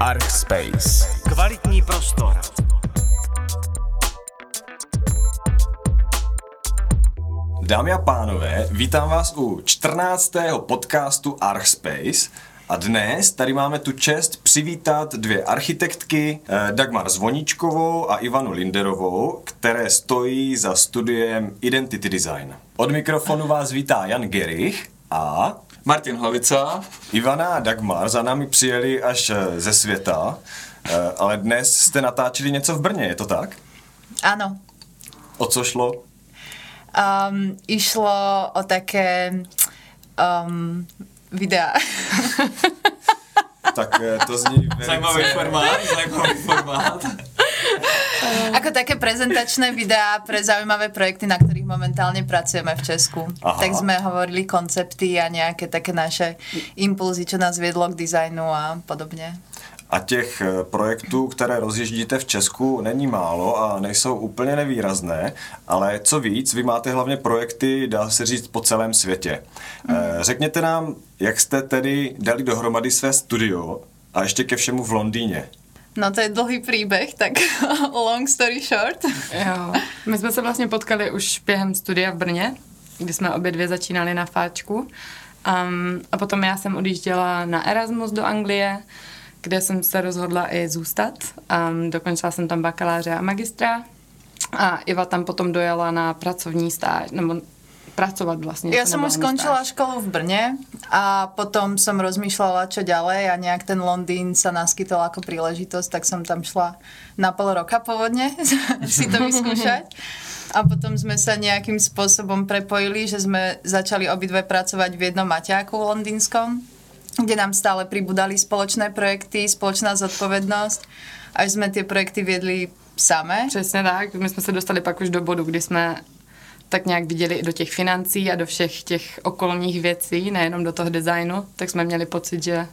Archspace. Kvalitní prostor. Dámy a pánové, vítám vás u 14. podcastu Archspace. A dnes tady máme tu čest přivítat dvě architektky, eh, Dagmar Zvoničkovou a Ivanu Linderovou, které stojí za studiem Identity Design. Od mikrofonu vás vítá Jan Gerich a Martin Hlavica. Ivana a Dagmar za námi přijeli až eh, ze světa, eh, ale dnes jste natáčeli něco v Brně, je to tak? Áno. O co šlo? Um, išlo o také um, videá. Tak eh, to zní Zajímavý formát, zajímavý formát. Ako také prezentačné videá pre zaujímavé projekty, na ktorých momentálne pracujeme v Česku. Aha. Tak sme hovorili koncepty a nejaké také naše impulzy, čo nás viedlo k dizajnu a podobne. A těch eh, projektů, které rozjíždíte v Česku, není málo a nejsou úplně nevýrazné, ale co víc, vy máte hlavně projekty, dá se říct, po celém světě. Eh, Řekněte nám, jak jste tedy dali dohromady své studio a ještě ke všemu v Londýně. No to je dlhý príbeh, tak long story short. Jo. My jsme se vlastně potkali už během studia v Brně, kdy jsme obě dvě začínali na fáčku. Um, a potom já jsem odjížděla na Erasmus do Anglie, kde jsem se rozhodla i zůstat. Um, dokončila jsem tam bakaláře a magistra. A Iva tam potom dojela na pracovní stáž, nebo pracovat vlastně. Som nebyla už skončila stáž. školu v Brne a potom som rozmýšľala, čo ďalej a nejak ten Londýn sa naskytol ako príležitosť, tak som tam šla na pol roka pôvodne si to vyskúšať. A potom sme sa nejakým spôsobom prepojili, že sme začali obidve pracovať v jednom maťáku londýnskom, kde nám stále pribudali spoločné projekty, spoločná zodpovednosť, až sme tie projekty viedli samé. Přesně tak. My jsme se dostali pak už do bodu, kdy jsme tak nějak viděli i do těch financí a do všech těch okolních věcí, nejenom do toho designu, tak jsme měli pocit, že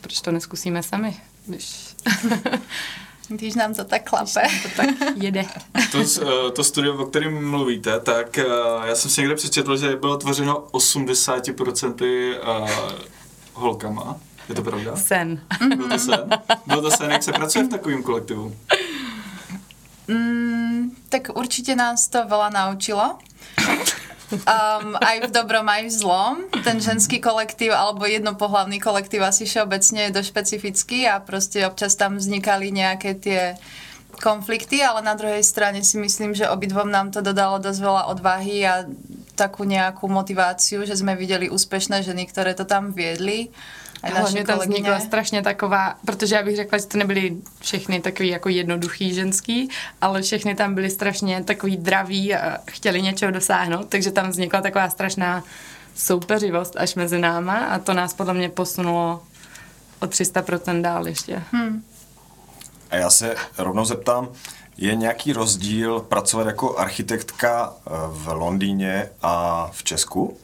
proč to neskusíme sami, když Když nám to tak klape. to tak jede. To, eh, to studio, o kterém mluvíte, tak eh, já jsem si někde přečetl, že bylo tvořeno 80% eh, holkama. Je to pravda? Sen. Byl to sen? Byl to sen, jak se pracuje v takovém kolektivu? Mm, tak určite nás to veľa naučilo. Um, aj v dobrom, aj v zlom. Ten ženský kolektív alebo jednopohlavný kolektív asi všeobecne je dosť špecifický a proste občas tam vznikali nejaké tie konflikty, ale na druhej strane si myslím, že obidvom nám to dodalo dosť veľa odvahy a takú nejakú motiváciu, že sme videli úspešné ženy, ktoré to tam viedli. Naše Hlavně tam kolegyně. vznikla strašně taková, protože já bych řekla, že to nebyly všechny takový jako jednoduchý ženský, ale všechny tam byly strašně takový draví a chtěli něčeho dosáhnout, takže tam vznikla taková strašná soupeřivost až mezi náma a to nás podle mě posunulo o 300% dál ještě. A já se rovnou zeptám, je nějaký rozdíl pracovat jako architektka eh, v Londýně a v Česku?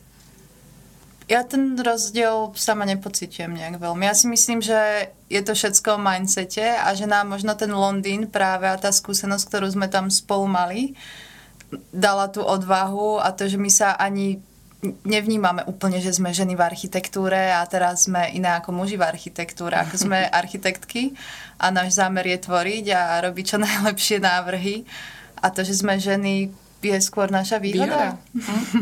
Ja ten rozdiel sama nepociťujem nejak veľmi. Ja si myslím, že je to všetko o mindsete a že nám možno ten Londýn práve a tá skúsenosť, ktorú sme tam spolu mali, dala tú odvahu a to, že my sa ani nevnímame úplne, že sme ženy v architektúre a teraz sme iné ako muži v architektúre. Ako sme architektky a náš zámer je tvoriť a robiť čo najlepšie návrhy. A to, že sme ženy, je skôr naša výhoda. Výhoda.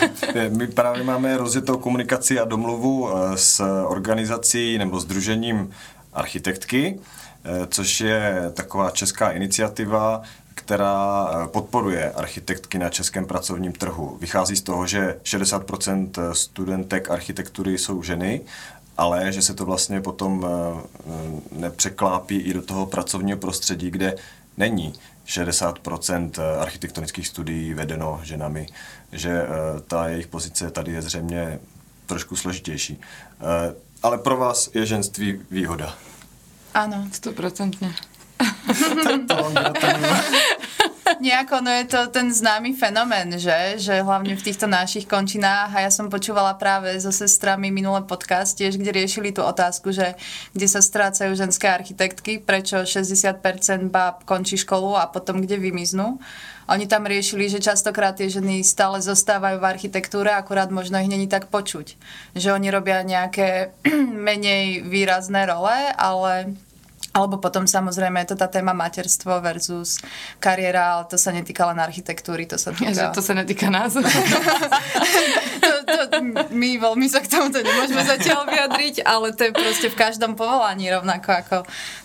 My právě máme rozjetou komunikaci a domluvu eh, s organizací nebo združením architektky, eh, což je taková česká iniciativa, která eh, podporuje architektky na českém pracovním trhu. Vychází z toho, že 60% studentek architektury jsou ženy, ale že se to vlastně potom eh, eh, nepřeklápí i do toho pracovního prostředí, kde není 60% architektonických studií vedeno ženami, že eh, ta jejich pozice tady je zřejmě trošku složitější. Eh, Ale pro vás je ženství výhoda. Áno. Stoprocentně. Nejako, no je to ten známy fenomén, že? Že hlavne v týchto našich končinách a ja som počúvala práve so sestrami minulé podcast tiež, kde riešili tú otázku, že kde sa strácajú ženské architektky, prečo 60% báb končí školu a potom kde vymiznú. Oni tam riešili, že častokrát tie ženy stále zostávajú v architektúre, akurát možno ich není tak počuť. Že oni robia nejaké menej výrazné role, ale alebo potom samozrejme je to tá téma materstvo versus kariéra, ale to sa netýka len architektúry, to sa týka... Že to sa netýka nás. to, to, my veľmi sa k tomuto nemôžeme zatiaľ vyjadriť, ale to je proste v každom povolaní, rovnako ako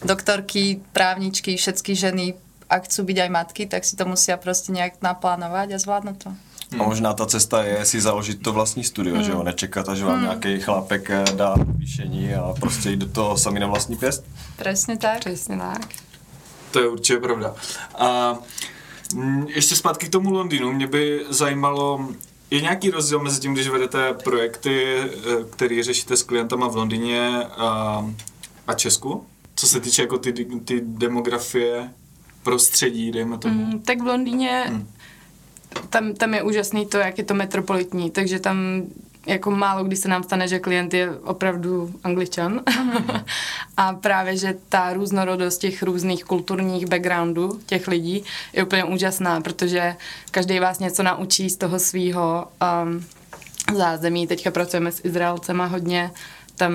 doktorky, právničky, všetky ženy ak chcú byť aj matky, tak si to musia prostě nějak naplánovat a zvládnout to. A možná ta cesta je si založit to vlastní studio, mm. že jo, hmm. nečekat, až vám mm. nějaký chlápek eh, dá vyšení a prostě jít do toho sami na vlastní pěst. Přesně tak. Přesně tak. To je určitě pravda. A mm, ještě zpátky k tomu Londýnu, mě by zajímalo, je nějaký rozdíl mezi tím, když vedete projekty, eh, které řešíte s klientama v Londýně a, a Česku? Co se týče jako ty, ty demografie prostředí, dejme tomu. Mm, tak v Londýně mm. Tam, tam je úžasný to, jak je to metropolitní, takže tam jako málo kdy se nám stane, že klient je opravdu angličan. Mm. a právě, že ta různorodost těch různých kulturních backgroundů těch lidí je úplně úžasná, protože každý vás něco naučí z toho svého um, zázemí. Teďka pracujeme s Izraelcema hodně, tam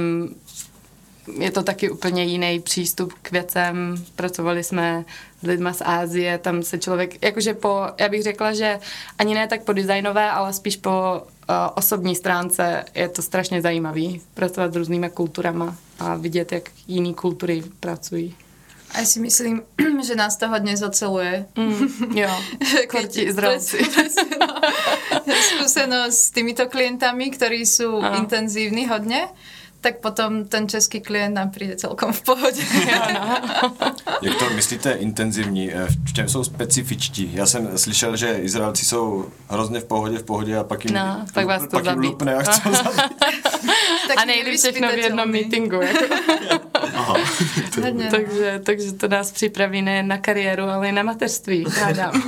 je to taky úplně jiný přístup k věcem. Pracovali jsme s lidma z Ázie, tam se člověk, jakože po, já bych řekla, že ani ne tak po designové, ale spíš po uh, osobní stránce je to strašně zajímavý pracovat s různými kulturama a vidět, jak jiné kultury pracují. A já si myslím, že nás to hodně zaceluje. Mm, jo, korti Izraelci. Zkušenost s týmito klientami, ktorí sú Aha. intenzívni hodně tak potom ten český klient nám přijde celkom v pohodě. Jak to myslíte intenzivní? Eh, v čem jsou specifičtí? Já jsem slyšel, že Izraelci jsou hrozně v pohodě, v pohodě a pak jim, no, pak vás to pak jim lupne a chcou a nejlíp všechno v jednom meetingu. Jako. Aha, takže, takže to nás připraví nejen na kariéru, ale i na mateřství.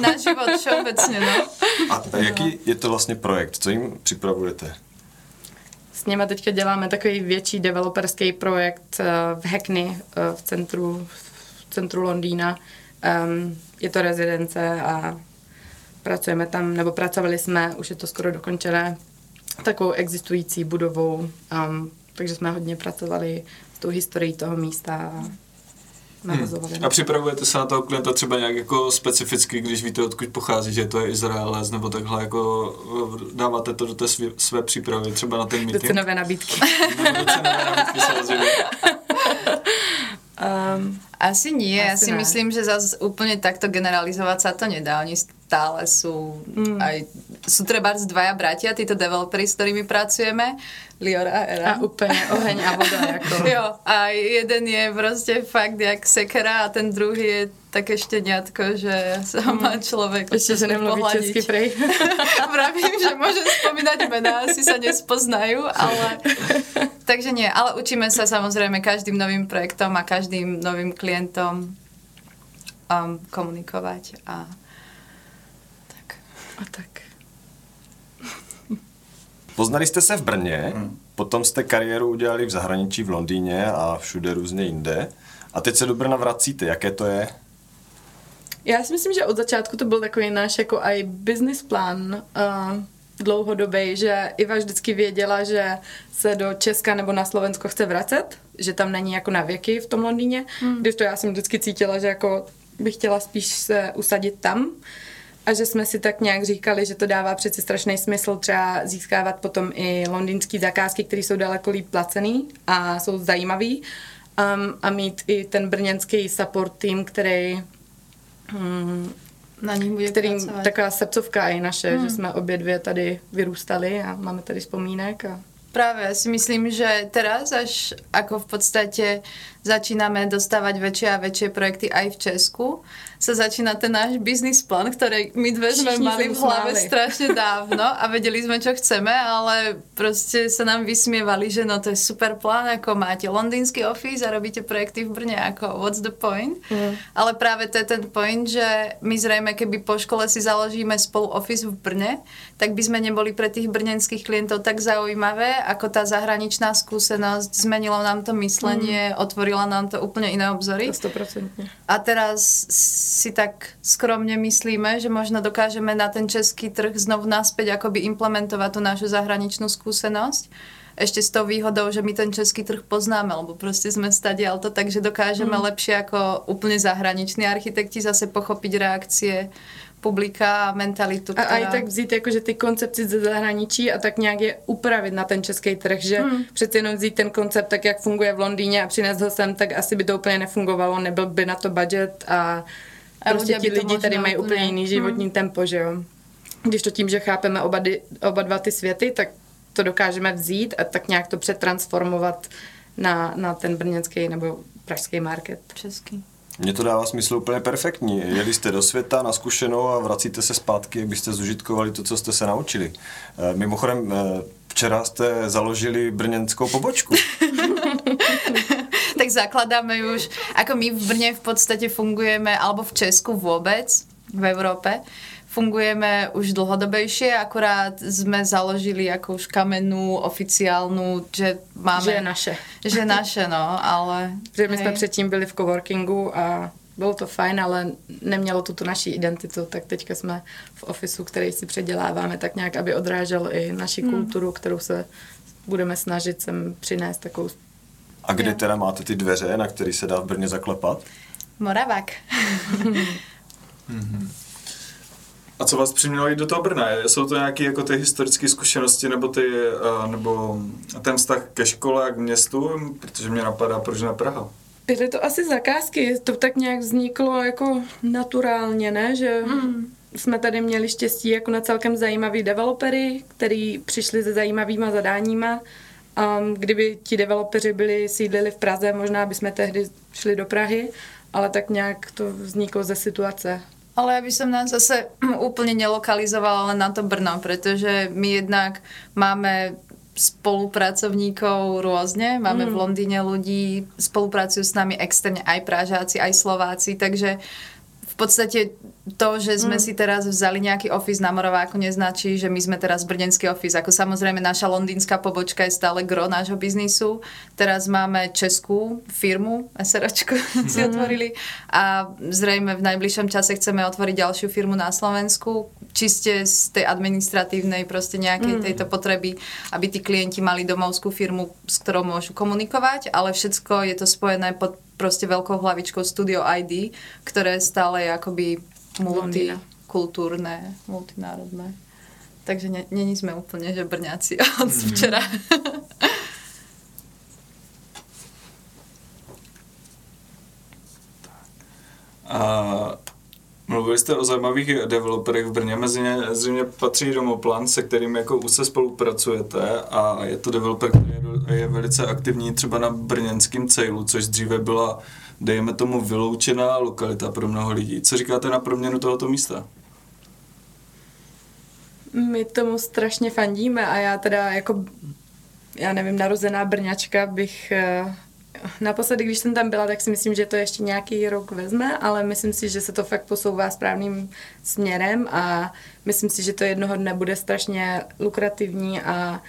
na život všeobecně, no. A jaký je to vlastně projekt? Co jim připravujete? S nimi teďka děláme takový větší developerský projekt eh, v Hackney, eh, v centru, v centru Londýna. Je to rezidence a pracujeme tam, nebo pracovali jsme, už je to skoro dokončené, takovou existující budovou, um, takže jsme hodně pracovali s tou historií toho místa navazovali. Hmm. A připravujete se na toho klienta třeba nějak jako specificky, když víte, odkud pochází, že to je Izraelec, nebo takhle jako eh, dáváte to do té své, své přípravy, třeba na ten meeting? Do cenové nabídky. do cenové nabídky samozřejmě. Um, asi nie, asi ja si ne. myslím, že zase úplne takto generalizovať sa to nedá. Oni stále sú mm. aj, sú treba dvaja bratia, títo developeri, s ktorými pracujeme, Lior a Era. A úplne oheň a voda. Jako. jo, a jeden je prostě fakt jak sekera a ten druhý je také šteniatko, že sa mm. má človek Ešte, že nemluví česky prej. Pravím, že môžem spomínať mená, asi sa nespoznajú, ale takže nie, ale učíme sa samozrejme každým novým projektom a každým novým klientom um, komunikovat a tak. A tak. Poznali jste se v Brně, hmm. potom jste kariéru udělali v zahraničí v Londýně a všude různě jinde. A teď se do Brna vracíte. Jaké to je? Já si myslím, že od začátku to byl takový náš jako i business plán. Uh, dlouhodobý, že Iva vždycky věděla, že se do Česka nebo na Slovensko chce vracet, že tam není jako na věky v tom Londýně, hmm. když to já jsem vždycky cítila, že jako bych chtěla spíš se usadit tam a že jsme si tak nějak říkali, že to dává přeci strašný smysl třeba získávat potom i londýnské zakázky, které jsou daleko líp placený a jsou zajímavý um, a mít i ten brněnský support tým, který um, na ní bude kterým taková srdcovka i naše, hmm. že jsme obě dvě tady vyrůstali a máme tady vzpomínek a Práve, ja si myslím, že teraz až ako v podstate začíname dostávať väčšie a väčšie projekty aj v Česku, sa začína ten náš business plán, ktorý my dve sme Všichni mali v hlave usmáli. strašne dávno a vedeli sme, čo chceme, ale proste sa nám vysmievali, že no to je super plán, ako máte londýnsky office a robíte projekty v Brne, ako what's the point? Mm. Ale práve to je ten point, že my zrejme, keby po škole si založíme spolu office v Brne, tak by sme neboli pre tých brněnských klientov tak zaujímavé, ako tá zahraničná skúsenosť, zmenilo nám to myslenie, otvorila nám to úplne iné obzory. To stoprocentně. A teraz si tak skromne myslíme, že možno dokážeme na ten český trh znovu naspäť akoby implementovať tú našu zahraničnú skúsenosť. Ešte s tou výhodou, že my ten český trh poznáme, lebo proste sme stadialto, takže dokážeme mm. lepšie ako úplne zahraniční architekti zase pochopiť reakcie publika a mentalitu, A, a i tak vzít jako, že ty koncepci ze zahraničí a tak nějak je upravit na ten český trh, že hmm. přece jenom vzít ten koncept tak, jak funguje v Londýně a přinést ho sem, tak asi by to úplně nefungovalo, nebyl by na to budget a, A prostě ti lidi tady mají úplně úplně- jiný životní tempo, že jo. Když to tím, že chápeme oba, dy, oba dva ty světy, tak to dokážeme vzít a tak nějak to přetransformovat na, na ten brněnský nebo pražský market. Český. Mně to dává smysl úplně perfektní. Jeli jste do světa na zkušenou a vracíte se zpátky, abyste zužitkovali to, co jste se naučili. Eh, Mimochodem, eh, včera jste založili brněnskou pobočku. tak zakladáme už, ako my v Brne v podstate fungujeme, alebo v Česku vôbec, v Európe, fungujeme už dlhodobejšie, akurát sme založili ako už kamennú, oficiálnu, že máme... Že je naše. Že naše, no, ale... Protože my jsme předtím byli v coworkingu a bylo to fajn, ale nemělo to tu naší identitu, tak teďka jsme v ofisu, který si předěláváme tak nějak, aby odrážel i naši kulturu, kterou se budeme snažit sem přinést takovou A kde Jo. teda máte ty dveře, na který se dá v Brně zaklepat? Moravák. A co vás přimělo jít do toho Brna? Jsou to nějaké jako ty historické zkušenosti nebo, ty, eh, nebo ten vztah ke škole a k městu? Protože mě napadá, proč ne Praha? Byly to asi zakázky, to tak nějak vzniklo jako naturálně, ne? Že mm. jsme tady měli štěstí jako na celkem zajímavý developery, který přišli se zajímavýma zadáníma. Um, kdyby ti developeři byli sídlili v Praze, možná bychom tehdy šli do Prahy, ale tak nějak to vzniklo ze situace. Ale ja by som nás zase úplne nelokalizovala len na to Brno, pretože my jednak máme spolupracovníkov rôzne, máme mm. v Londýne ľudí, spolupracujú s nami externe aj Pražáci, aj Slováci, takže v podstate to, že sme mm. si teraz vzali nejaký office na Moraváku neznačí, že my sme teraz brněnský office. Ako samozrejme naša londýnska pobočka je stále gro nášho biznisu. Teraz máme českú firmu, SROčko si otvorili a zrejme v najbližšom čase chceme otvoriť ďalšiu firmu na Slovensku, čiste z tej administratívnej proste nejakej mm. tejto potreby, aby tí klienti mali domovskú firmu, s ktorou môžu komunikovať, ale všetko je to spojené pod proste veľkou hlavičkou Studio ID, ktoré stále je akoby Londýna. multikultúrne, multinárodné. Takže ne, není sme úplne, že Brňáci od včera. A mluvili jste o zajímavých developerech v Brně, mezi ně zřejmě patří Domoplan, se kterým jako úzce spolupracujete a je to developer, který je, je velice aktivní třeba na brněnském cejlu, což dříve byla, dejme tomu, vyloučená lokalita pro mnoho lidí. Co říkáte na proměnu tohoto místa? My tomu strašně fandíme a já teda jako, já nevím, narozená brňačka bych eh, naposledy, když jsem tam byla, tak si myslím, že to ještě nějaký rok vezme, ale myslím si, že se to fakt posouvá správným směrem a myslím si, že to jednoho dne bude strašně lukrativní a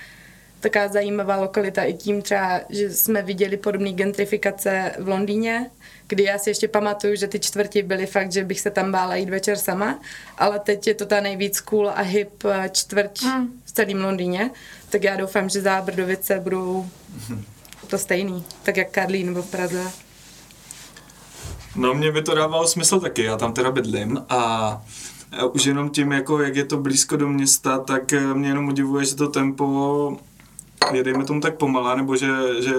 taková zajímavá lokalita i tím třeba, že jsme viděli podobné gentrifikace v Londýně, kdy já si ještě pamatuju, že ty čtvrti byly fakt, že bych se tam bála jít večer sama, ale teď je to ta nejvíc cool a hip eh, čtvrť Mm. v celém Londýně, tak já doufám, že Zábrdovice budou to stejný, tak jak Karlín nebo v Praze. No, mně by to dávalo smysl taky, já tam teda bydlím a už jenom tím, jako jak je to blízko do města, tak e, mě jenom udivuje, že to tempo je, dejme tomu tak pomalá, nebo že, že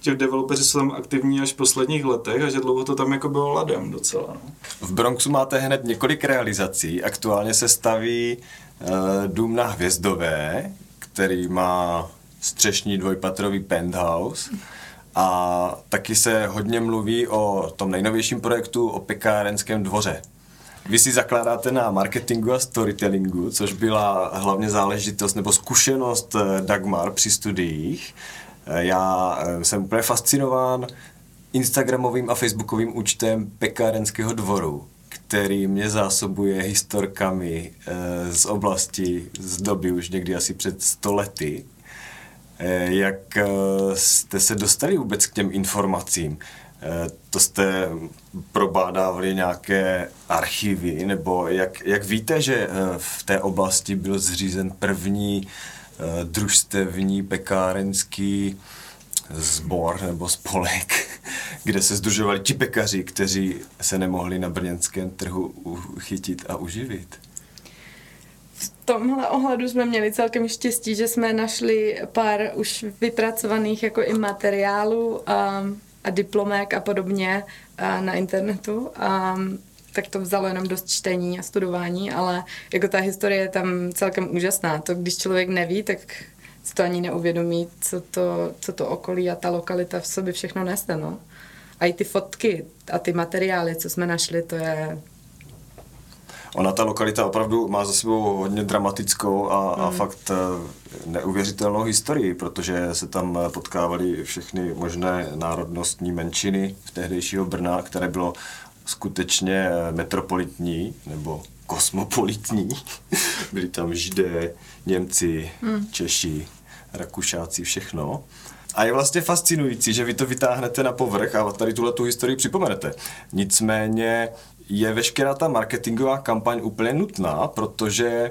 ti developeři jsou tam aktivní až v posledních letech a že dlouho to tam jako bylo ladem docela. No. V Bronxu máte hned několik realizací. Aktuálně se staví uh, dům na Hvězdové, který má střešní dvojpatrový penthouse. A taky se hodně mluví o tom nejnovějším projektu o pekárenském dvoře. Vy si zakládáte na marketingu a storytellingu, což byla hlavně záležitost nebo zkušenost eh, Dagmar při studiích. Eh, Já eh, jsem úplně fascinován Instagramovým a Facebookovým účtem pekárenského dvoru, který mě zásobuje historkami z oblasti, z doby už někdy asi před 100 lety. Jak jste se dostali vůbec k těm informacím? To jste probádávali nějaké archivy, nebo jak, jak víte, že v té oblasti byl zřízen první družstevní pekárenský sbor nebo spolek, kde se združovali ti pekaři, kteří se nemohli na brněnském trhu uchytit a uživit. Tomhle ohledu jsme měli celkem štěstí, že jsme našli pár už vypracovaných jako i materiálů a, a diplomek a podobně a na internetu. A, tak to vzalo jenom dost čtení a studování, ale jako ta historie je tam celkem úžasná. To, když člověk neví, tak si to ani neuvědomí, co to, co to okolí a ta lokalita v sobě všechno nese, no. A i ty fotky a ty materiály, co jsme našli, to je... Ona ta lokalita opravdu má za sebou hodně dramatickou a, hmm. a fakt neuvěřitelnou historii, protože se tam potkávaly všechny možné národnostní menšiny v tehdejšího Brna, které bylo skutečně metropolitní nebo kosmopolitní. Byli tam židé, Němci, hmm. Češi, Rakušáci, všechno. A je vlastně fascinující, že vy to vytáhnete na povrch a tady tuhle tu historii připomenete. Nicméně je veškerá ta marketingová kampaň úplně nutná, protože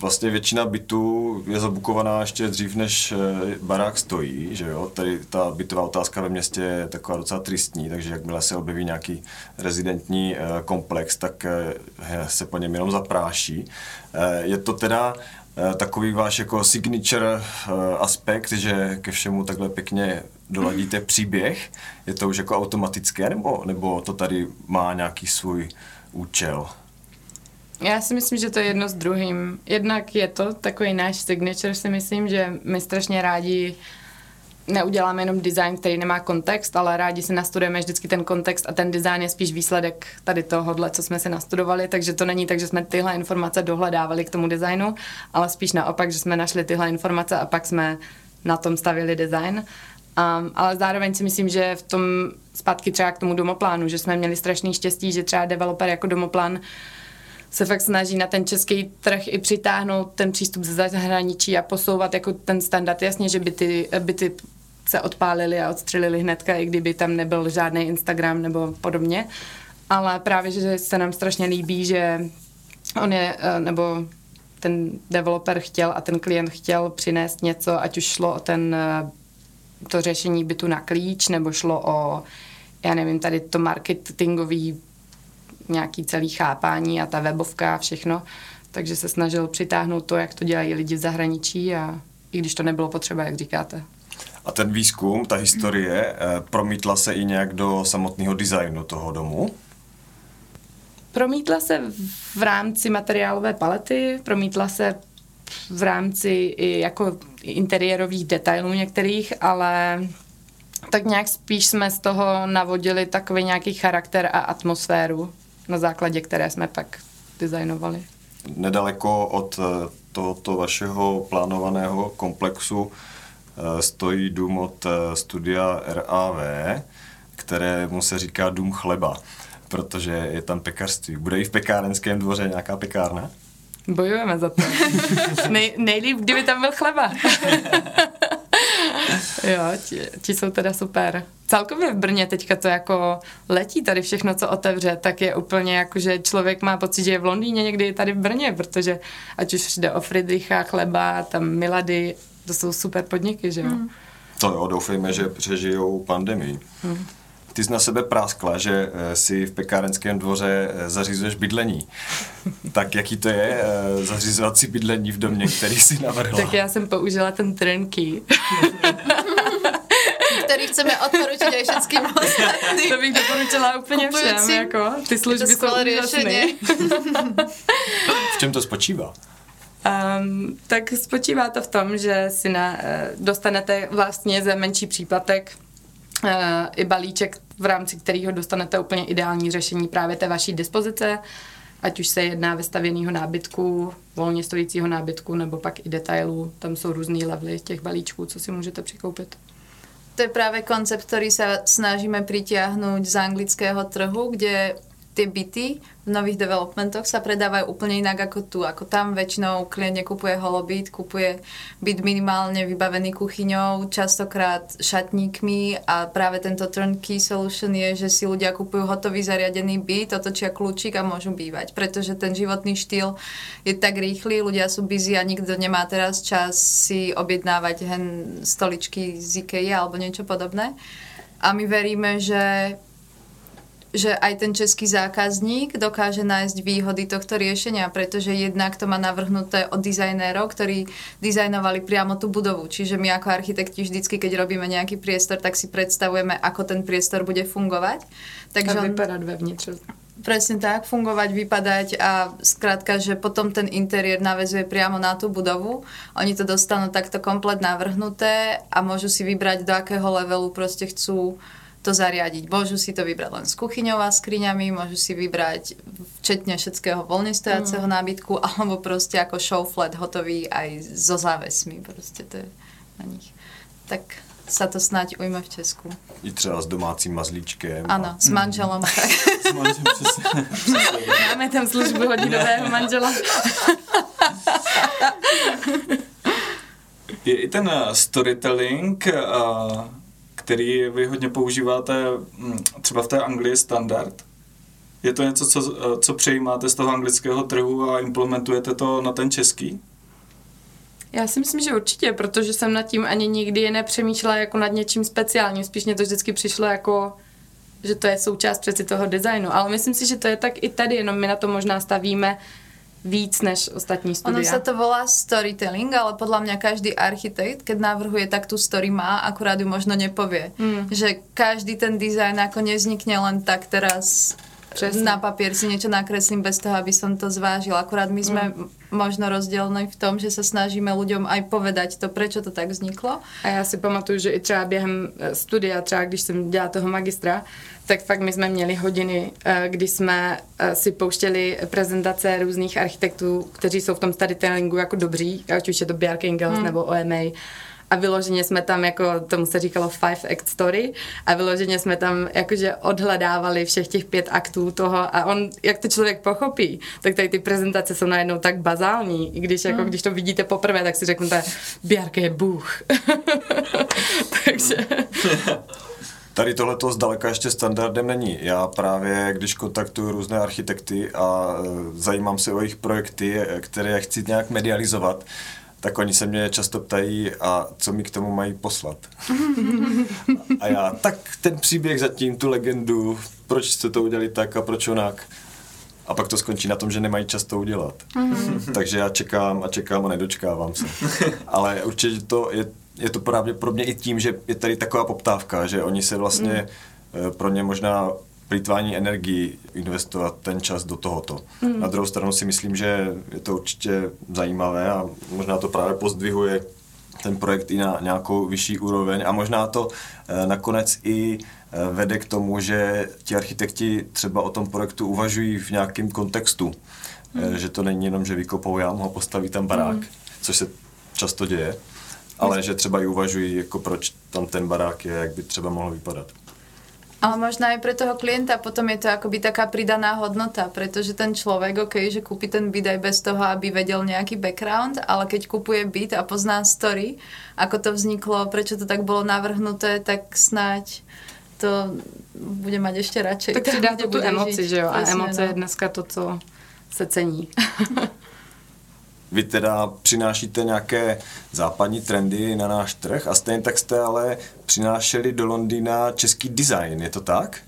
vlastně většina bytů je zabukovaná ještě dřív, než barák stojí, že jo. Tady ta bytová otázka ve městě je taková docela tristní, takže jakmile se objeví nějaký rezidentní komplex, tak se po něm jenom zapráší. Je to teda takový váš jako signature aspekt, že ke všemu takhle pěkně doladíte příběh? Je to už jako automatické, nebo, nebo to tady má nějaký svůj účel? Já si myslím, že to je jedno s druhým. Jednak je to takový náš signature, si myslím, že my strašně rádi neuděláme jenom design, který nemá kontext, ale rádi si nastudujeme vždycky ten kontext a ten design je spíš výsledek tady tohohle, co jsme si nastudovali, takže to není tak, že jsme tyhle informace dohledávali k tomu designu, ale spíš naopak, že jsme našli tyhle informace a pak jsme na tom stavili design. Um, ale zároveň si myslím, že v tom zpátky třeba k tomu domoplánu, že jsme měli strašný štěstí, že třeba developer jako domoplan se fakt snaží na ten český trh i přitáhnout ten přístup ze zahraničí a posouvat jako ten standard. Jasně, že by ty, by ty se odpálili a odstřelili hnedka, i kdyby tam nebyl žádný Instagram nebo podobně. Ale právě, že se nám strašně líbí, že on je, nebo ten developer chtěl a ten klient chtěl přinést něco, ať už šlo o ten, to řešení bytu na klíč, nebo šlo o, já nevím, tady to marketingový nějaký celý chápání a ta webovka a všechno. Takže se snažil přitáhnout to, jak to dělají lidi v zahraničí a i když to nebylo potřeba, jak říkáte. A ten výzkum, ta historie, promítla se i nějak do samotného designu toho domu? Promítla se v rámci materiálové palety, promítla se v rámci i jako interiérových detailů některých, ale tak nějak spíš jsme z toho navodili takový nějaký charakter a atmosféru, na základě které jsme pak designovali. Nedaleko od tohoto vašeho plánovaného komplexu stojí dům od studia RAV, kterému se říká Dům chleba, protože je tam pekařství. Bude i v pekárenském dvoře nějaká pekárna? Bojujeme za to. Nej, nejlíp, kdyby tam byl chleba. jo, ti, ti jsou teda super. Celkově v Brně teďka to jako letí tady všechno, co otevře, tak je úplně jako, že člověk má pocit, že je v Londýně někdy tady v Brně, protože ať už jde o Friedricha, chleba, tam Milady, to jsou super podniky, že jo. Hmm. To jo, doufejme, že přežijou pandemii. Hmm. Ty jsi na sebe práskla, že si v pekárenském dvoře zařizuješ bydlení. tak jaký to je zařizovat si bydlení v domě, který si navrhla? Tak já jsem použila ten turnkey. který chceme odporučit aj všetkým ostatným. To bych doporučila úplně Kupujícím. všem, jako, ty služby jsou úžasné. v čem to spočívá? Um, tak spočívá to v tom, že si na, dostanete vlastně za menší příplatek i balíček, v rámci kterého dostanete úplně ideální řešení právě té vaší dispozice, ať už se jedná vystavěného nábytku, volně stojícího nábytku, nebo pak i detailů. Tam jsou různé levely těch balíčků, co si můžete přikoupit. To je práve koncept, ktorý sa snažíme pritiahnuť z anglického trhu, kde tie byty v nových developmentoch sa predávajú úplne inak ako tu. Ako tam väčšinou klient nekupuje holobyt, kupuje byt minimálne vybavený kuchyňou, častokrát šatníkmi a práve tento turnkey solution je, že si ľudia kupujú hotový zariadený byt, otočia kľúčik a môžu bývať. Pretože ten životný štýl je tak rýchly, ľudia sú busy a nikto nemá teraz čas si objednávať hen stoličky z IKEA alebo niečo podobné. A my veríme, že že aj ten český zákazník dokáže nájsť výhody tohto riešenia, pretože jednak to má navrhnuté od dizajnérov, ktorí dizajnovali priamo tú budovu. Čiže my ako architekti vždycky, keď robíme nejaký priestor, tak si predstavujeme, ako ten priestor bude fungovať. Takže a vypadať vevnitř. Presne tak, fungovať, vypadať a skrátka, že potom ten interiér navezuje priamo na tú budovu. Oni to dostanú takto komplet navrhnuté a môžu si vybrať, do akého levelu proste chcú to zariadiť. Môžu si to vybrať len s kuchyňou a skriňami, môžu si vybrať včetne všetkého voľne stojaceho mm. nábytku, alebo proste ako show flat hotový aj so závesmi. Proste to je na nich. Tak sa to snáď ujme v Česku. I třeba s domácím mazlíčkem. Ano, a... s manželom. Mm. Tak. s manželom, přesně. Máme tam službu hodinového manžela. je i ten storytelling uh, který vy hodně používáte hm, třeba v té Anglii standard. Je to něco, co, co přejímáte z toho anglického trhu a implementujete to na ten český? Já si myslím, že určitě, protože jsem nad tím ani nikdy nepřemýšlela jako nad něčím speciálním. Spíš mě to vždycky přišlo jako, že to je součást přeci toho designu. Ale myslím si, že to je tak i tady, jenom my na to možná stavíme víc než ostatní studia. Ono sa to volá storytelling, ale podľa mňa každý architekt, keď navrhuje, tak tú story má, akurát ju možno nepovie. Mm. Že každý ten dizajn ako nevznikne len tak teraz Přesně. na papier si niečo nakreslím bez toho, aby som to zvážil. Akurát my sme mm. možno rozdielni v tom, že sa snažíme ľuďom aj povedať to, prečo to tak vzniklo. A já si pamatuju, že i třeba během eh, studia, třeba když jsem dělala toho magistra, tak fakt my jsme měli hodiny, eh, kdy jsme eh, si pouštěli prezentace různých architektů, kteří jsou v tom storytellingu jako dobří, ať už je to Bjarke Ingels hmm. nebo OMA a vyloženě jsme tam, jako tomu se říkalo five act story a vyloženě jsme tam jakože odhledávali všech těch pět aktů toho a on, jak to člověk pochopí, tak tady ty prezentace jsou najednou tak bazální, i když jako, mm. když to vidíte poprvé, tak si řeknete, Bjarke je bůh. Takže... Tady tohle to zdaleka ještě standardem není. Já právě, když kontaktuju různé architekty a e, zajímám se o jejich projekty, e, které chci nějak medializovat, tak oni se mě často ptají, a co mi k tomu mají poslat. a já, tak ten příběh zatím, tu legendu, proč jste to udělali tak a proč onak. A pak to skončí na tom, že nemají čas to udělat. Takže já čekám a čekám a nedočkávám se. Ale určitě to je, je to právě pro mě i tím, že je tady taková poptávka, že oni se vlastně mm. pro ně možná plýtvání energii investovat ten čas do tohoto. Mm. Na druhou stranu si myslím, že je to určitě zajímavé a možná to právě pozdvihuje ten projekt i na nějakou vyšší úroveň a možná to eh, nakonec i eh, vede k tomu, že ti architekti třeba o tom projektu uvažují v nějakém kontextu. Mm. Že to není jenom, že vykopou jámu a postaví tam barák, mm. což se často děje, ale že třeba i uvažují, jako proč tam ten barák je, jak by třeba mohl vypadat. Ale možno aj pre toho klienta potom je to akoby taká pridaná hodnota, pretože ten človek, ok, že kúpi ten byt aj bez toho, aby vedel nejaký background, ale keď kupuje byt a pozná story, ako to vzniklo, prečo to tak bolo navrhnuté, tak snáď to bude mať ešte radšej. Tak přidá to tu emoci, že jo? A emoce no. je dneska to, co se cení. Vy teda přinášíte nějaké západní trendy na náš trh a stejně tak jste ale přinášeli do Londýna český design, je to tak?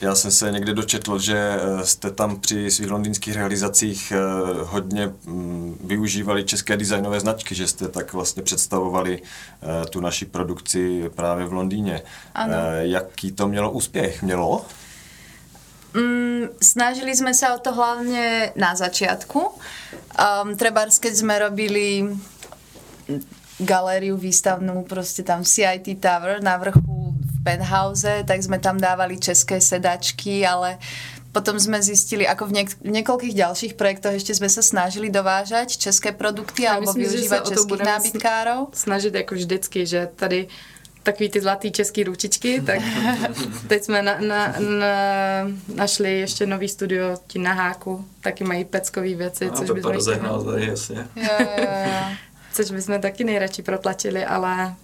Já jsem se někde dočetl, že eh, jste tam při svých londýnských realizacích eh, hodně mm, využívali české designové značky, že jste tak vlastně představovali eh, tu naši produkci právě v Londýně. Ano. Jaký to mělo úspěch? Mělo? Mm, snažili sme sa o to hlavne na začiatku. Um, trebárs, keď sme robili galériu výstavnú proste tam CIT Tower na vrchu v penthouse, tak sme tam dávali české sedačky, ale potom sme zistili, ako v, niek- v niekoľkých ďalších projektoch ešte sme sa snažili dovážať české produkty alebo myslím, že se využívať o to českých nábytkárov. snažit jako vždycky, že tady takový ty zlatý český ručičky, tak teď jsme na, na, na, našli ještě nový studio ti na háku, taky mají peckový věci, A což bychom, rozehnal chtěli, tady, jasně. Jo, jo, jo. což bychom taky nejradši protlačili, ale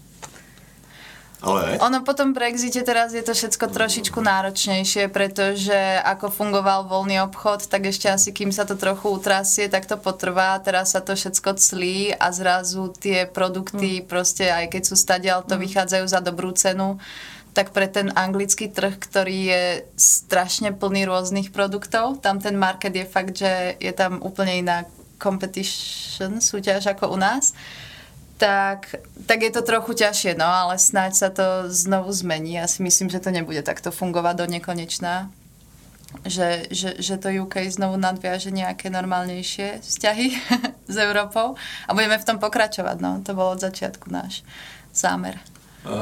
Ale Ono po tom Brexite teraz je to všetko trošičku náročnejšie, pretože ako fungoval voľný obchod, tak ešte asi kým sa to trochu utrasie, tak to potrvá. Teraz sa to všetko clí a zrazu tie produkty mm. proste, aj keď sú stadiaľ, to mm. vychádzajú za dobrú cenu tak pre ten anglický trh, ktorý je strašne plný rôznych produktov, tam ten market je fakt, že je tam úplne iná competition, súťaž ako u nás tak, tak je to trochu ťažšie, no ale snáď sa to znovu zmení. Ja si myslím, že to nebude takto fungovať do nekonečná. Že, že, že to UK znovu nadviaže nejaké normálnejšie vzťahy s Európou a budeme v tom pokračovať. No. To bol od začiatku náš zámer.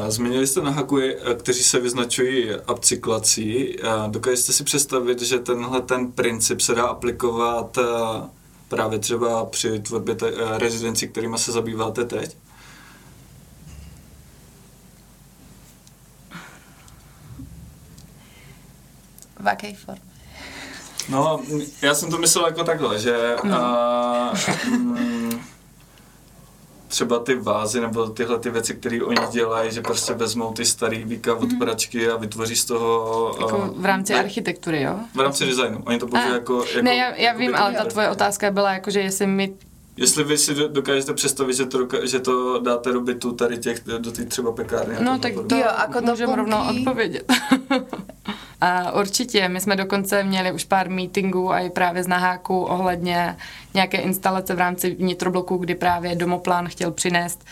Zmínili jste na Haku, eh, kteří se vyznačují upcyklací. Dokážete si představit, že tenhle ten princip se dá aplikovat eh, právě třeba při tvorbě te- eh, rezidencí, kterými se zabýváte teď? V akej forme? No, já jsem to myslel jako takhle, že a, mm, třeba ty vázy nebo tyhle ty věci, které oni dělají, že prostě vezmou ty starý víka od pračky a vytvoří z toho... jako a, v rámci ne, architektury, jo? V rámci designu. Oni to použijí A, jako, jako... ne, já, já jako vím, ale ta tvoje otázka byla jako, že jestli my Jestli vy si do- dokážete představit, že to, že to dáte do bytu tady těch, do těch třeba pekárny. No tak to Jo, jako můžeme rovnou odpovědět. a určitě, my jsme dokonce měli už pár meetingů a i právě z Naháku ohledně nějaké instalace v rámci vnitrobloku, kdy právě domoplán chtěl přinést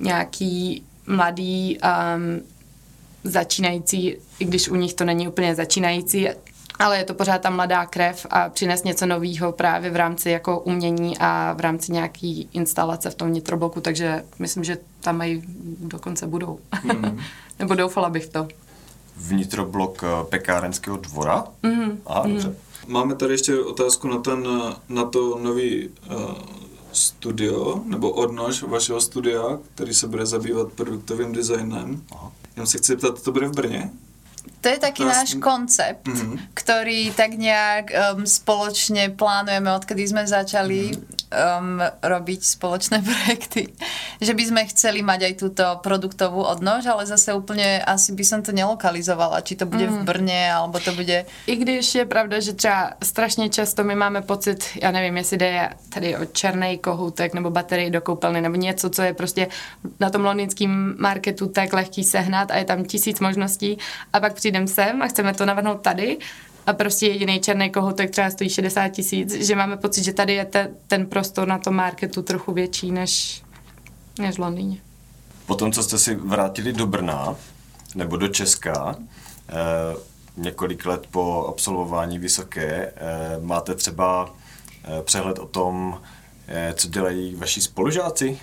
nějaký mladý um, začínající, i když u nich to není úplně začínající, ale je to pořád ta mladá krev a přinést něco nového právě v rámci jako umění a v rámci nějaký instalace v tom vnitrobloku, takže myslím, že tam mají dokonce budou. Mhm. Nebo doufala bych v to. Vnitroblok eh, pekárenského dvora? Mhm. Aha, dobře. Máme tady ještě otázku na, ten, na to nový uh, studio, nebo odnož vašeho studia, který se bude zabývat produktovým designem. Aha. Jenom se chci zeptat, to bude v Brně? To je taký náš koncept, Mhm. ktorý tak nejak um, spoločne plánujeme, odkedy sme začali um, robiť spoločné projekty. Že by sme chceli mať aj túto produktovú odnož, ale zase úplne asi by som to nelokalizovala, či to bude v Brně, alebo to bude... I když je pravda, že třeba strašně často my máme pocit, já nevím, jestli jde tady o černý kohoutek nebo baterii do koupelny nebo něco, co je prostě na tom londýnském marketu tak lehký sehnat a je tam tisíc možností a pak přijdem sem a chceme to navrhnout tady a prostě jediný černý kohoutek třeba stojí 60 tisíc, že máme pocit, že tady je te, ten prostor na tom marketu trochu větší než, než v Londýně. Potom, co jste si vrátili do Brna, nebo do Česka, eh, několik let po absolvování vysoké, eh, máte třeba eh, přehled o tom, eh, co dělají vaši spolužáci?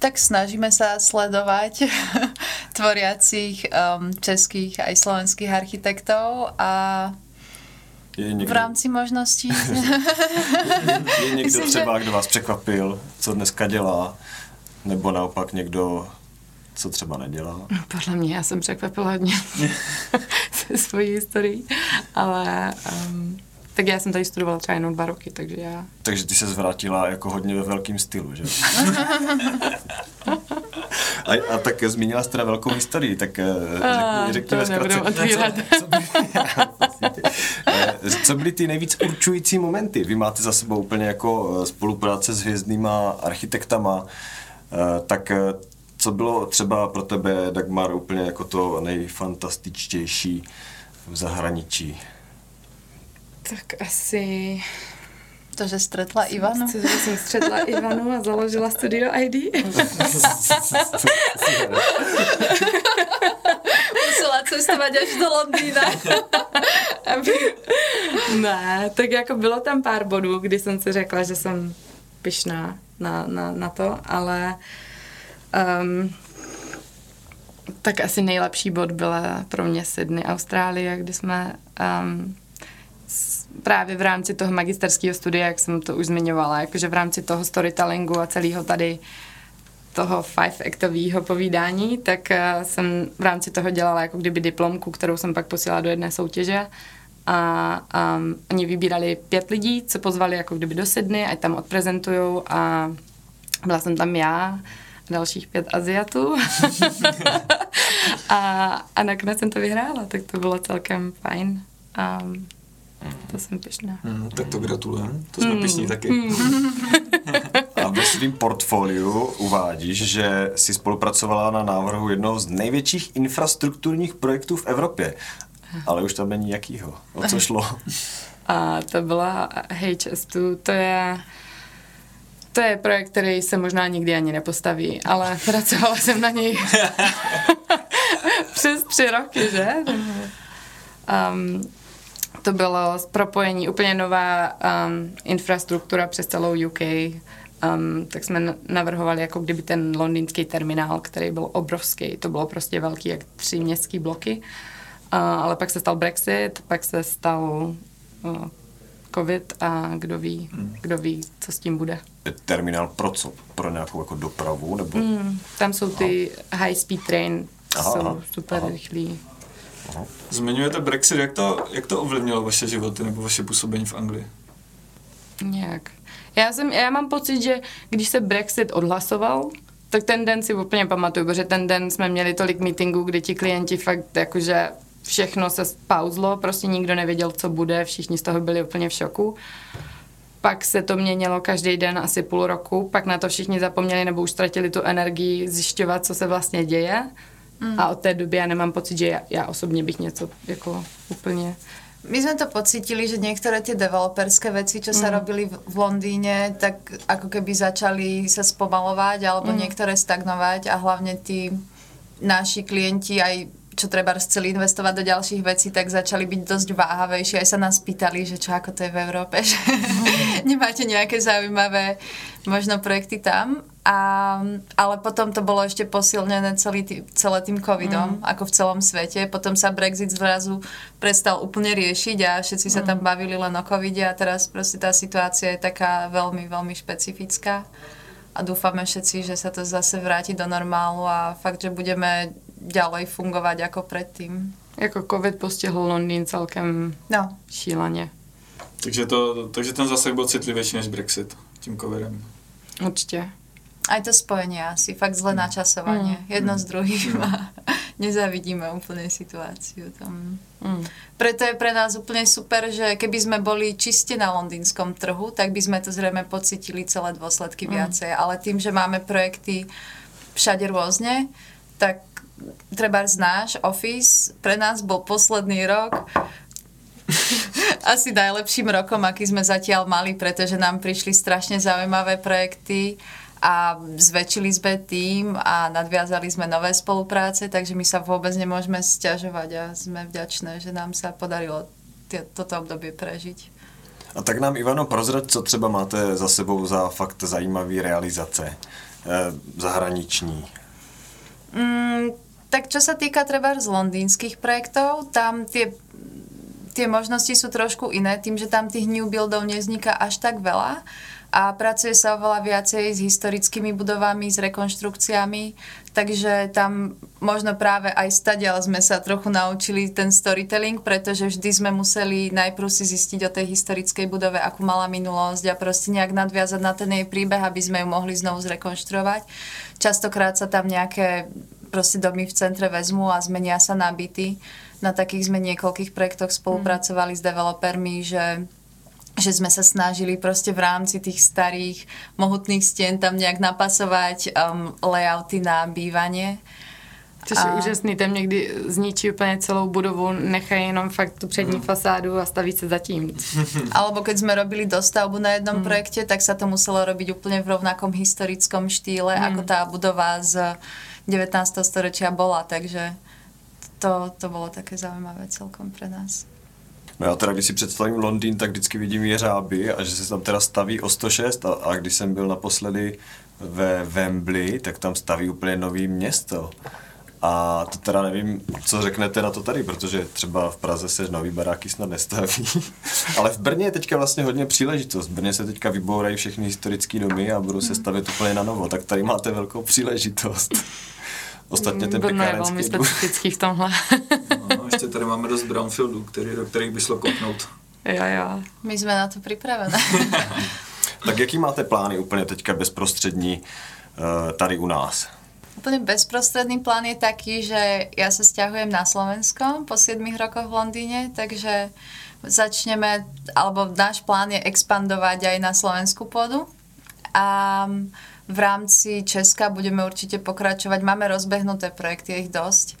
Tak snažíme sa sledovať tvoriacich um, českých aj slovenských architektov a Je v někdo, rámci možností je někdo Myslím, že- třeba, kdo vás překvapil, co dneska dělá, nebo naopak někdo, co třeba nedělá? Podle mě já jsem překvapila hodně se svojí historií, ale um, tak já jsem tady studovala třeba jenom dva roky, takže já... Takže ty se zvrátila jako hodně ve velkým stylu, že? A, a tak zmínila jste na velkou historii, tak eh, řekni, řekněme otvírat. co, co, byly, Eh, co byly ty nejvíc určující momenty? Vy máte za sebou úplně jako eh, spolupráce s hvězdnýma architektama, tak co bylo třeba pro tebe, Dagmar, úplně jako to nejfantastičtější v zahraničí? Tak asi... to, že stretla Ivanu. Chci, že jsem střetla Ivanu a založila Studio ID. Musela cestovať až do Londýna. Aby ne, tak jako bylo tam pár bodů, kdy jsem si řekla, že jsem pyšná na, na, na to, ale um, tak asi nejlepší bod byla pro mě Sydney, Austrálie, kdy jsme um, právě v rámci toho magisterského studia, jak jsem to už zmiňovala, jakože v rámci toho storytellingu a celého tady toho five-actového povídání, tak uh, jsem v rámci toho dělala jako kdyby diplomku, kterou jsem pak posílala do jedné soutěže a um, oni vybírali pět lidí, co pozvali jako kdyby do Sydney, ať tam odprezentujou a byla jsem tam já, dalších pět Aziatů a, a nakonec jsem to vyhrála, tak to bylo celkem fajn. Um, to jsem pišná. Mm, tak to gratulujem, to jsme mm. pišní taky. Mm. a ve svým portfoliu uvádíš, že si spolupracovala na návrhu jednoho z největších infrastrukturních projektů v Evropě. Ale už tam není jakýho. O co šlo? A to byla HS2, to je to je projekt, který se možná nikdy ani nepostaví, ale pracovala jsem na něj přes tři roky, že? Um, to bylo propojení, úplně nová um, infrastruktura přes celou UK. Um, tak jsme navrhovali jako kdyby ten londýnský terminál, který byl obrovský. To bylo prostě velký, jak tři městské bloky. Uh, ale pak se stal Brexit, pak se stal uh, covid a kdo ví, hmm. kdo ví, co s tím bude. Terminál pro co? Pro nějakou jako dopravu? Nebo? Hmm, tam jsou ty aha. high speed train, aha, jsou aha, super aha. rychlí. Zmiňujete Brexit, jak to, jak to ovlivnilo vaše životy nebo vaše působení v Anglii? Nějak. Já, jsem, já mám pocit, že když se Brexit odhlasoval, tak ten den si úplně pamatuju, protože ten den jsme měli tolik meetingů, kdy ti klienti fakt jakože všechno se pauzlo, prostě nikdo nevěděl, co bude, všichni z toho byli úplně v šoku. Pak se to měnilo každý den asi půl roku, pak na to všichni zapomněli nebo už ztratili tu energii zjišťovat, co se vlastně děje. Mm. A od té doby já nemám pocit, že já, já osobně bych něco jako úplně my sme to pocítili, že niektoré tie developerské veci, čo sa mm. robili v, v Londýne, tak ako keby začali sa spomalovať alebo mm. niektoré stagnovať a hlavne tí naši klienti aj čo treba chceli investovať do ďalších vecí, tak začali byť dosť váhavejší. Aj sa nás pýtali, že čo ako to je v Európe, že nemáte nejaké zaujímavé možno projekty tam. A, ale potom to bolo ešte posilnené celý tý, celé tým covidom, mm. ako v celom svete. Potom sa Brexit zrazu prestal úplne riešiť a všetci mm. sa tam bavili len o covide a teraz proste tá situácia je taká veľmi, veľmi špecifická a dúfame všetci, že sa to zase vráti do normálu a fakt, že budeme ďalej fungovať ako predtým. Jako covid postihl Londýn celkem no. šíleně. Takže, to, takže ten zase byl citlivější než Brexit tím covidem. Určite. Aj to spojenie asi, fakt zlé mm. načasovanie. Mm. Jedno mm. s druhým mm. a nezavidíme úplne situáciu tam. Mm. Preto je pre nás úplne super, že keby sme boli čiste na londýnskom trhu, tak by sme to zrejme pocitili celé dôsledky mm. viacej. Ale tým, že máme projekty všade rôzne, tak treba náš office pre nás bol posledný rok asi najlepším rokom, aký sme zatiaľ mali, pretože nám prišli strašne zaujímavé projekty a zväčšili sme tým a nadviazali sme nové spolupráce, takže my sa vôbec nemôžeme stiažovať a sme vďačné, že nám sa podarilo toto obdobie prežiť. A tak nám, Ivano, prozrať, co třeba máte za sebou za fakt zajímavý realizace eh, zahraniční. Mm, tak čo sa týka treba z londýnskych projektov, tam tie, tie možnosti sú trošku iné, tým, že tam tých new buildov nevzniká až tak veľa a pracuje sa oveľa viacej s historickými budovami, s rekonštrukciami, takže tam možno práve aj stadiaľ sme sa trochu naučili ten storytelling, pretože vždy sme museli najprv si zistiť o tej historickej budove, akú mala minulosť a proste nejak nadviazať na ten jej príbeh, aby sme ju mohli znovu zrekonštruovať. Častokrát sa tam nejaké proste domy v centre vezmu a zmenia sa na byty. Na takých sme niekoľkých projektoch spolupracovali mm. s developermi, že že sme sa snažili proste v rámci tých starých mohutných stien tam nejak napasovať um, layouty na bývanie. Což a... je úžasný, tam někdy zničí úplně celou budovu, nechají jenom fakt tu přední mm. fasádu a staví se zatím. Alebo keď sme robili dostavbu na jednom mm. projekte, tak sa to muselo robiť úplne v rovnakom historickom štýle, mm. ako tá budova z 19. storočia bola, takže to, to bolo také zaujímavé celkom pre nás. No já teda, když si představím Londýn, tak vždycky vidím jeřáby a že se tam teda staví o 106 a, a když jsem byl naposledy ve Wembley, tak tam staví úplně nový město. A to teda nevím, co řeknete na to tady, protože třeba v Praze se nový baráky snad nestaví. Ale v Brně je teďka vlastně hodně příležitost. V Brně se teďka vybourají všechny historické domy a budou se stavět úplně na novo. Tak tady máte velkou příležitost. Ostatně ten Brno je velmi specifický v tomhle. No, ještě tady máme dost brownfieldů, který, do kterých by šlo kopnout. jo, jo. My sme na to pripravené. Tak jaký máte plány úplně teďka bezprostřední eh, tady u nás? Úplne bezprostredný plán je taký, že ja sa stiahujem na Slovensko po 7 rokoch v Londýne, takže začneme, alebo náš plán je expandovať aj na slovenskú pôdu. A v rámci Česka budeme určite pokračovať. Máme rozbehnuté projekty, je ich dosť.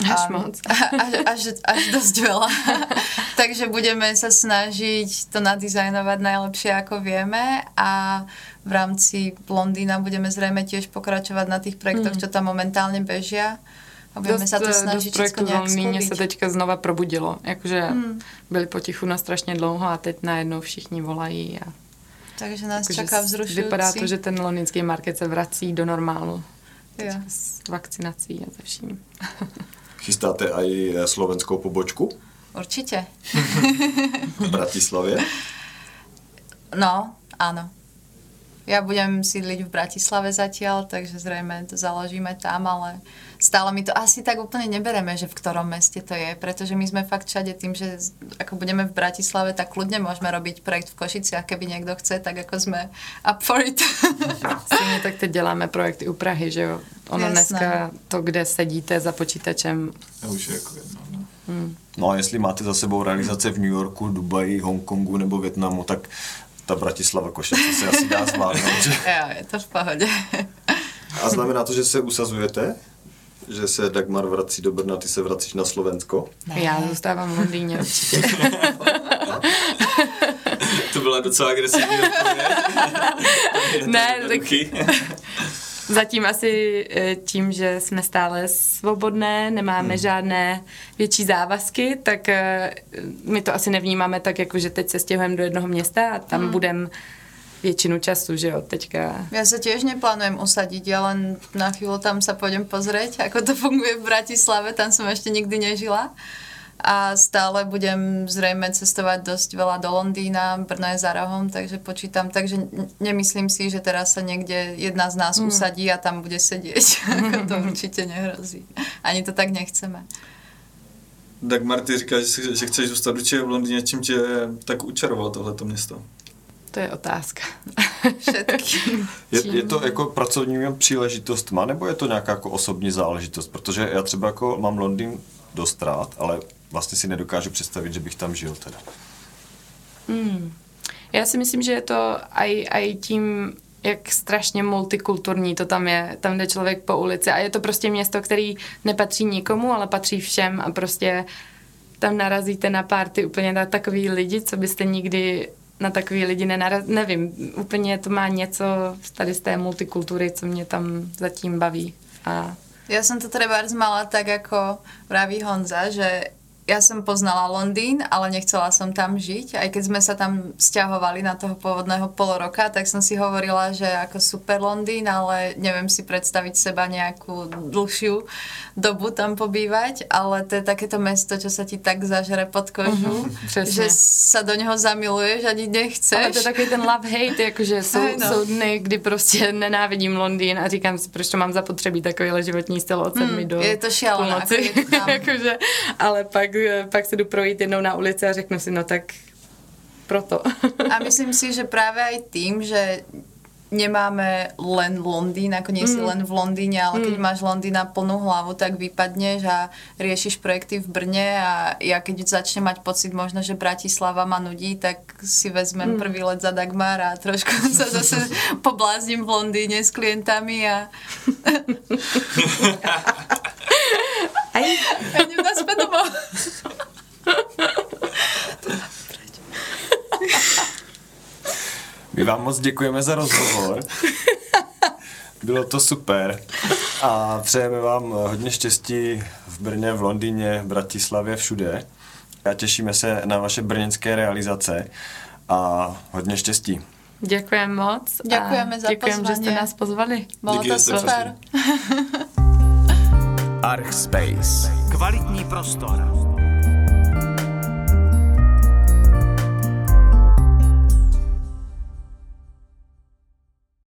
Až moc. Až, až, až dosť veľa. Takže budeme sa snažiť to nadizajnovať najlepšie, ako vieme a v rámci Londýna budeme zrejme tiež pokračovať na tých projektoch, čo tam momentálne bežia. A budeme sa to eh, snažiť dost projektů nejak Londýně se teďka znova probudilo. Jakože byli potichu na strašně dlouho a teď najednou všichni volají. A Takže nás jakože čaká s- vzrušujúci. vypadá to, že ten londýnský market se vrací do normálu. Jo. S vakcinací a se vším. Chystáte i slovenskou pobočku Určite. v Bratislavě? No, áno. Ja budem sídliť v Bratislave zatiaľ, takže zrejme to založíme tam, ale stále mi to asi tak úplne nebereme, že v ktorom meste to je, pretože my sme fakt všade tým, že ako budeme v Bratislave, tak kľudne môžeme robiť projekt v Košiciach, keby niekto chce, tak ako sme up for it. Stejně tak teď děláme projekty u Prahy, že jo. Ono Jasné. dneska to, kde sedíte za počítačem, To už je jako jedno. No. No a jestli máte za sebou realizace v New Yorku, Dubaji, Hongkongu nebo Větnamu, tak ta Bratislava Košice se asi dá zvládnout. že? jo, je to v pohode. A znamená to, že se usazujete? Že se Dagmar vrací do Brna, ty se vracíš na Slovensko? já zůstávám v Londýně určitě. To byla docela agresivní odpověď. Ne, tak-. Zatím asi eh, tím, že jsme stále svobodné, nemáme hmm. žádné větší závazky, tak eh, my to asi nevnímáme tak, jako že teď se stěhujeme do jednoho města a tam hmm. budem většinu času, že jo, teďka. Ja sa tiež neplánujem usadiť, ja len na chvíľu tam sa pôjdem pozrieť, ako to funguje v Bratislave, tam som ešte nikdy nežila. A stále budem zrejme cestovať dosť veľa do Londýna, Brno je za rohom, takže počítam. Takže nemyslím si, že teraz sa niekde jedna z nás usadí a tam bude sedieť. Ako to určite nehrozí. Ani to tak nechceme. Dagmar, ty říkáš, že, si- že chceš zůstat určitě v Londýně, čím tě tak učaroval tohleto město? To je otázka. Je, je to jako pracovní příležitost má, nebo je to nějaká jako osobní záležitost? Protože já třeba jako mám Londýn dost rád, ale vlastně si nedokážu představit, že bych tam žil teda. Hmm. Já si myslím, že je to aj, aj tím, jak strašně multikulturní to tam je. Tam jde člověk po ulici a je to prostě město, který nepatří nikomu, ale patří všem a prostě tam narazíte na párty úplně na takový lidi, co byste nikdy na takový lidi nenaraz... Nevím, úplně to má něco tady z té multikultury, co mě tam zatím baví. A Ja som to treba mala tak, ako vraví Honza, že ja som poznala Londýn, ale nechcela som tam žiť. Aj keď sme sa tam stiahovali na toho pôvodného pol roka, tak som si hovorila, že ako super Londýn, ale neviem si predstaviť seba nejakú dlhšiu dobu tam pobývať, ale to je takéto mesto, čo sa ti tak zažere pod kožu, přesně. že sa do neho zamiluješ ani nechceš. Ale to je takový ten love-hate, jakože jsou, no. jsou dny, kdy prostě nenávidím Londýn a říkám si, proč to mám zapotřebí takovýhle životní styl od sedmi Hmm, do je to šialené, půlnoci. ako je to tam. jakože, ale pak, pak se jdu projít jednou na ulici a řeknu si, no tak proto. A myslím si, že práve aj tým, že nemáme len Londýn, ako nie si Mm. len v Londýne, ale keď máš Londýn na plnú hlavu, tak vypadneš a riešiš projekty v Brne a ja keď začnem mať pocit možno, že Bratislava ma nudí, tak si vezmem prvý let za Dagmar a trošku sa zase poblázním v Londýne s klientami a Aj, a idem naspäť domov. My vám moc děkujeme za rozhovor. Bylo to super. A přejeme vám hodně štěstí v Brně, v Londýně, v Bratislavě, všude. A těšíme se na vaše brněnské realizace a hodně štěstí. Děkujeme moc. Děkujeme za Děkujeme, že jste pozvání. nás pozvali. Bolo Díky, to super. Archspace. Kvalitní prostor.